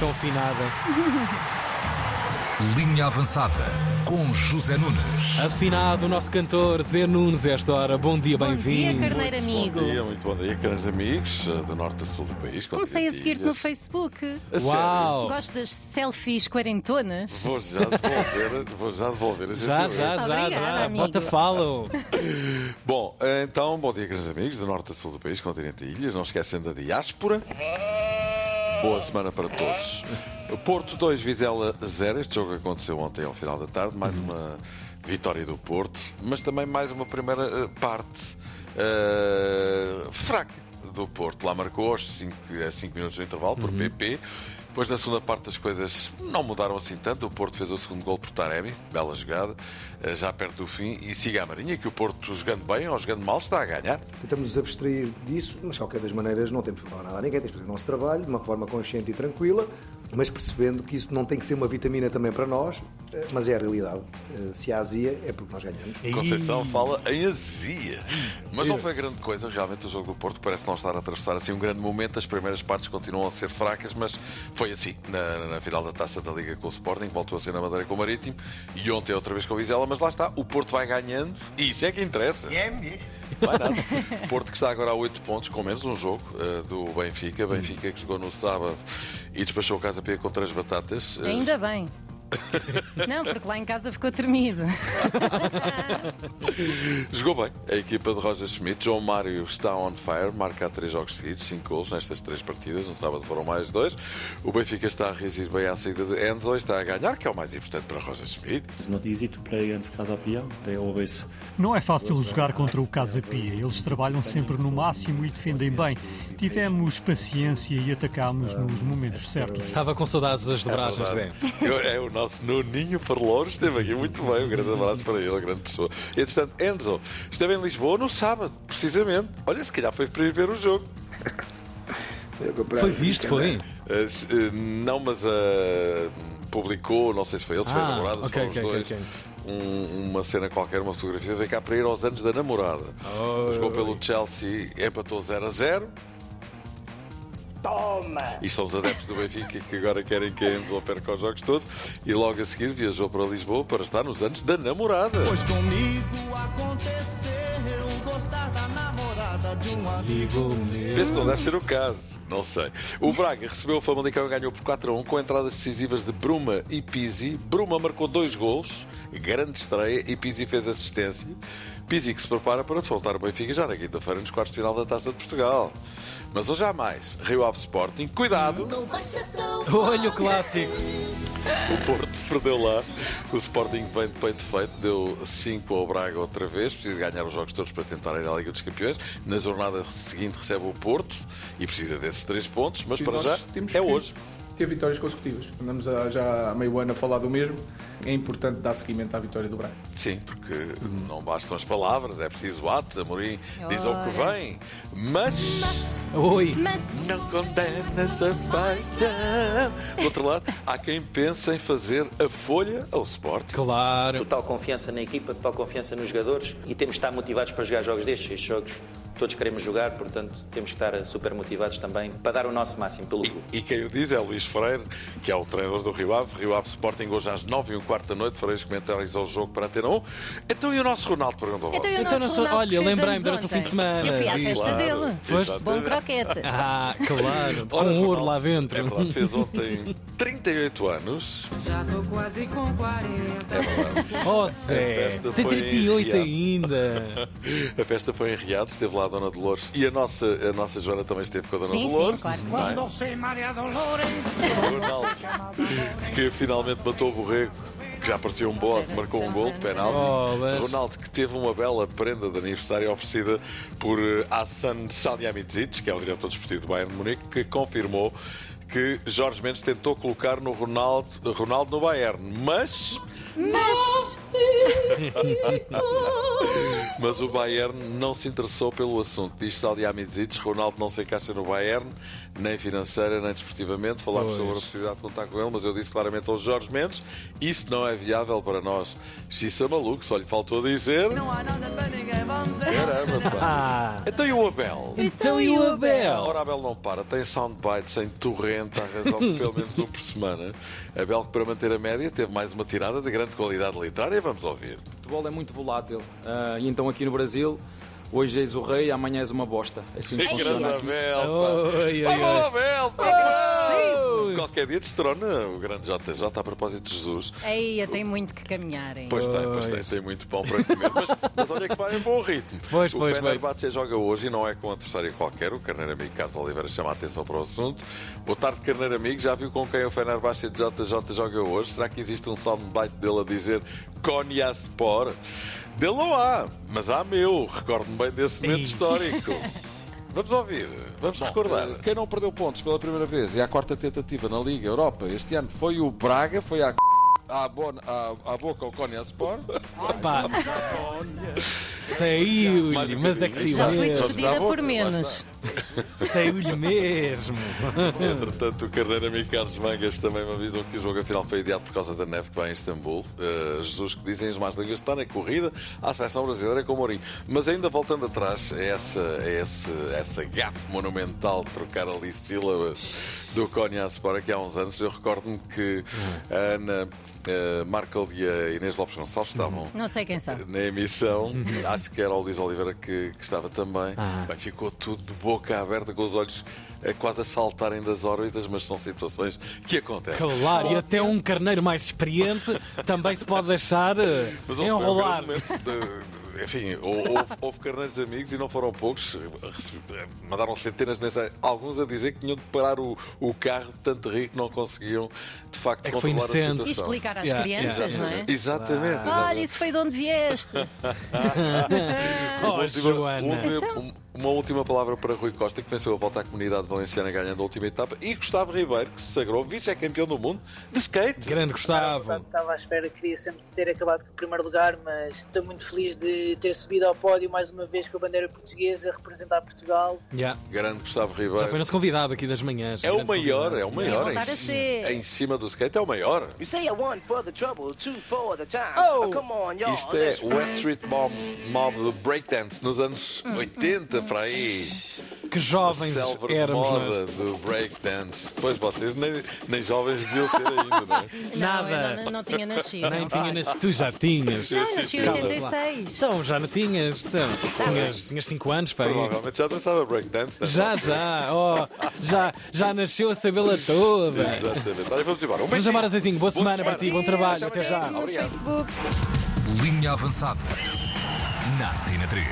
tão afinada. Linha Avançada com José Nunes. Afinado, o nosso cantor Zé Nunes, esta hora. Bom dia, Bom dia, bem-vindo. carneiro amigo. Bom dia, muito bom dia, caros amigos, eh, do norte a sul do país. Comecei a seguir-te no. Facebook. A sério? Uau! Gosto das selfies quarentonas. Vou já devolver, vou já devolver Já, já, já, Obrigada, já. amigo. Bota follow. Bom, eh, então, bom dia, caros amigos, do norte a sul do país, continente e ilhas. Não esquecem da diáspora. Boa semana para todos. Porto 2, Vizela 0. Este jogo aconteceu ontem ao final da tarde. Mais uma vitória do Porto, mas também mais uma primeira eh, parte eh, fraca do Porto. Lá marcou aos 5 minutos do intervalo por PP. Depois, na segunda parte, as coisas não mudaram assim tanto. O Porto fez o segundo gol por Taremi, bela jogada, eh, já perto do fim. E siga a Marinha, que o Porto, jogando bem ou jogando mal, está a ganhar. Tentamos nos abstrair disso, mas de qualquer das maneiras não temos que falar nada a ninguém, temos que fazer o nosso trabalho de uma forma consciente e tranquila, mas percebendo que isso não tem que ser uma vitamina também para nós, eh, mas é a realidade. Eh, Se há azia, é porque nós ganhamos. Conceição fala em azia. Mas não foi grande coisa, realmente, o jogo do Porto parece não estar a atravessar assim um grande momento. As primeiras partes continuam a ser fracas, mas foi assim na, na final da taça da Liga com o Sporting. Voltou a ser na Madeira com o Marítimo e ontem outra vez com o Vizela. Mas lá está, o Porto vai ganhando e isso é que interessa. É mesmo. Vai nada. Porto que está agora a 8 pontos, com menos um jogo eh, do Benfica. Benfica que jogou no sábado e despachou o Casa Com três batatas. Eh, Ainda bem. Não, porque lá em casa ficou tremido. Jogou bem a equipa de Roger Schmidt. João Mário está on fire, marca há três jogos seguidos, cinco gols nestas três partidas. No sábado foram mais dois. O Benfica está a reagir bem à saída de Enzo e está a ganhar, que é o mais importante para Roger Schmidt. It's not easy to play against Casa Pia. They always Não é fácil jogar contra o Casa Pia. Eles trabalham sempre no máximo e defendem bem. Tivemos paciência e atacámos nos momentos certos. Estava com saudades das dobragens, Zé. Eu- É o nosso Nuninho Perlouro, esteve aqui muito bem. Um grande abraço para ele, grande pessoa. E, entretanto, Enzo esteve em Lisboa no sábado, precisamente. Olha, se calhar foi para ir ver o jogo. Foi visto, foi? Uh, se- não, mas uh, publicou, não sei se foi ele, se foi a Ah, namorada, se ok, foram os ok, dois. ok, um- uma cena qualquer, uma fotografia, veio cá para ir aos anos da namorada. Jogou pelo Chelsea, empatou 0 a 0. Toma! E são os adeptos do Benfica que agora querem que a Enzo perca os jogos todos. E logo a seguir viajou para Lisboa para estar nos anos da namorada. Pois comigo aconteceu gostar da namorada de um amigo meu. Penso que não deve ser o caso, não sei. O Braga recebeu o Famalicão e ganhou por 4 a 1 com entradas decisivas de Bruma e Pizzi. Bruma marcou dois gols, grande estreia, e Pizzi fez assistência. Pizzi que se prepara para defrontar o Benfica já na quinta-feira nos quartos de final da Taça de Portugal. Mas hoje há mais. Rio Ave Sporting, cuidado! Olha o clássico. O Porto perdeu lá. O Sporting vem de peito feito, deu 5 ao Braga outra vez. Precisa ganhar os jogos todos para tentar ir à Liga dos Campeões. Na jornada seguinte recebe o Porto e precisa desses 3 pontos, mas E para já é hoje. Ter vitórias consecutivas. Andamos a- já há meio ano a falar do mesmo. É importante dar seguimento à vitória do Braga. Sim, porque não bastam as palavras, é preciso atos. Amorim diz ao que vem, mas Oi. Mas não condena essa paixão. Do outro lado, há quem pense em fazer a folha ao Sporting. Claro. Total confiança na equipa, total confiança nos jogadores e temos de estar motivados para jogar jogos destes. Estes jogos todos queremos jogar, portanto temos que estar super motivados também para dar o nosso máximo pelo clube. E quem o diz é Luís Freire, que é o treinador do Rio Ave. Rio Ave Sporting hoje às 9 e um quarto da noite. Farei os comentários ao jogo para a Antena 1. Então e o nosso Ronaldo perguntou então, e o Então, nosso Ronaldo olha, lembrei-me durante o fim de semana. Eu fui à festa Claro. dele. Foste? Bom croquete. Ah, claro. Com Ora, ouro lá É dentro. verdade, fez ontem 38 anos. Já tô quase com 40. É verdade. Oh, Zé. Tem foi 38 enviada. ainda. A festa foi em Riados, esteve lá Dona Dolores e a nossa, a nossa Joana também esteve com a Dona Sim, sim, Dolores. claro que não é? Quando sei Maria Dolores. Ronaldo, que finalmente matou o Borrego, que já parecia um bode, marcou um gol de penalti. Oh, mas- Ronaldo, que teve uma bela prenda de aniversário oferecida por eh, Hassan Salihamidzic, que é o diretor desportivo do Bayern de Munique, que confirmou que Jorge Mendes tentou colocar no Ronaldo, Ronaldo no Bayern, mas Mas Mas o Bayern não se interessou pelo assunto. Diz Salihamidzic, Ronaldo não se encaixa no Bayern, nem financeira, nem desportivamente. Falámos sobre a possibilidade de contar com ele, mas eu disse claramente ao Jorge Mendes, isso não é viável para nós. Xissa maluco, só lhe faltou dizer... Caramba, pá. Ah, Então e o Abel? então e o Abel? Ora, Abel não para, tem soundbites em torrente, à razão de pelo menos um por semana. Abel, que para manter a média, teve mais uma tirada de grande qualidade literária. Vamos ouvir. O futebol é muito volátil. Ah, e então aqui no Brasil, hoje és o rei, amanhã és uma bosta. É assim que Que grande funciona aqui. Abel, pá. Oi, oi, Vamos, oi. Abel, pá. Qualquer dia destrona o grande JJ a propósito de Jesus. Aí, tem muito que caminhar. hein? Pois tem, pois tem, Pois. tem muito pão para comer, mas, mas olha que vai em bom ritmo. Pois, o pois, Fenerbahçe joga hoje e não é com um adversário qualquer. O Carneiro Amigo Carlos Oliveira chama a atenção para o assunto. Boa tarde, Carneiro Amigo. Já viu com quem o Fenerbahçe de JJ joga hoje? Será que existe um soundbite dele a dizer Konyaspor? Dele não há, mas há meu. Recordo-me bem desse momento Ei. histórico. Vamos ouvir, vamos recordar. Quem não perdeu pontos pela primeira vez e a quarta tentativa na Liga Europa este ano foi o Braga, foi à, à, bon, à, à boca ao Konyaspor. Pá. Saiu-lhe, mas é que bocadinho. Já saiu fui despedida por menos. Saiu-lhe mesmo. Entretanto, o Carneiro Amigo Carlos Mangas também me avisam que o jogo afinal foi adiado por causa da neve que vai em Istambul. Uh, Jesus, que dizem as más línguas, está na corrida à seleção brasileira com o Mourinho. Mas ainda voltando atrás, é essa, é esse, essa gafe monumental de trocar ali sílabas do Konya Sport que há uns anos. Eu recordo-me que a Ana uh, Markel e a Inês Lopes Gonçalves estavam Não sei quem são. na emissão. Acho que era o Luís Oliveira que, que estava também. Ah. Bem, ficou tudo de boca aberta, com os olhos eh, quase a saltarem das órbitas, mas são situações que acontecem. Claro, e até um carneiro mais experiente também se pode deixar eh, Mas houve- enrolar. um momento de- enfim, hou- houve, houve carneiros amigos e não foram poucos. Eh, Mandaram centenas de mensagens, alguns a dizer que tinham de parar o, o carro de tanto rir que não conseguiam de facto É controlar a inocente. E situação. explicar às Yeah, crianças, yeah. não é? Exatamente, Olha, isso foi de onde vieste. Oh, Joana. uma- um- uma última palavra para Rui Costa, que venceu a volta à comunidade valenciana ganhando a última etapa, e Gustavo Ribeiro, que se sagrou vice-campeão do mundo de skate. Grande Gustavo. Estava à espera, queria sempre ter acabado com o primeiro lugar, mas estou muito feliz de ter subido ao pódio mais uma vez com a bandeira portuguesa, representar Portugal. Yeah. Grande Gustavo Já Ribeiro. foi nosso convidado aqui das manhãs. É o maior, convidado. é o maior. Em, a em cima do skate é o maior. A trouble. Oh. On. Isto é o West Street Mob, mob do breakdance nos anos Hum. 80, para aí. Que jovens Célebre éramos. não é? moda do breakdance. Pois vocês nem, nem jovens deviam ser ainda, não é? Não, Nada. eu não, não tinha nascido. Nem tinha nascido. Tu já tinhas. Não, eu nasci em Calma lá. 86. Então, já não tinhas. Então, tinhas, tinhas 5 anos, pá. aí. Provavelmente já dançava breakdance, não é? Já, já. Oh, já, já nasceu a sabê-la toda. Exatamente. Olha, vamos embora. Um Vamos embora, Zezinho. Boa semana semana. para ti. Bom trabalho. Até já. No Facebook. Linha avançada. Na Tina 3.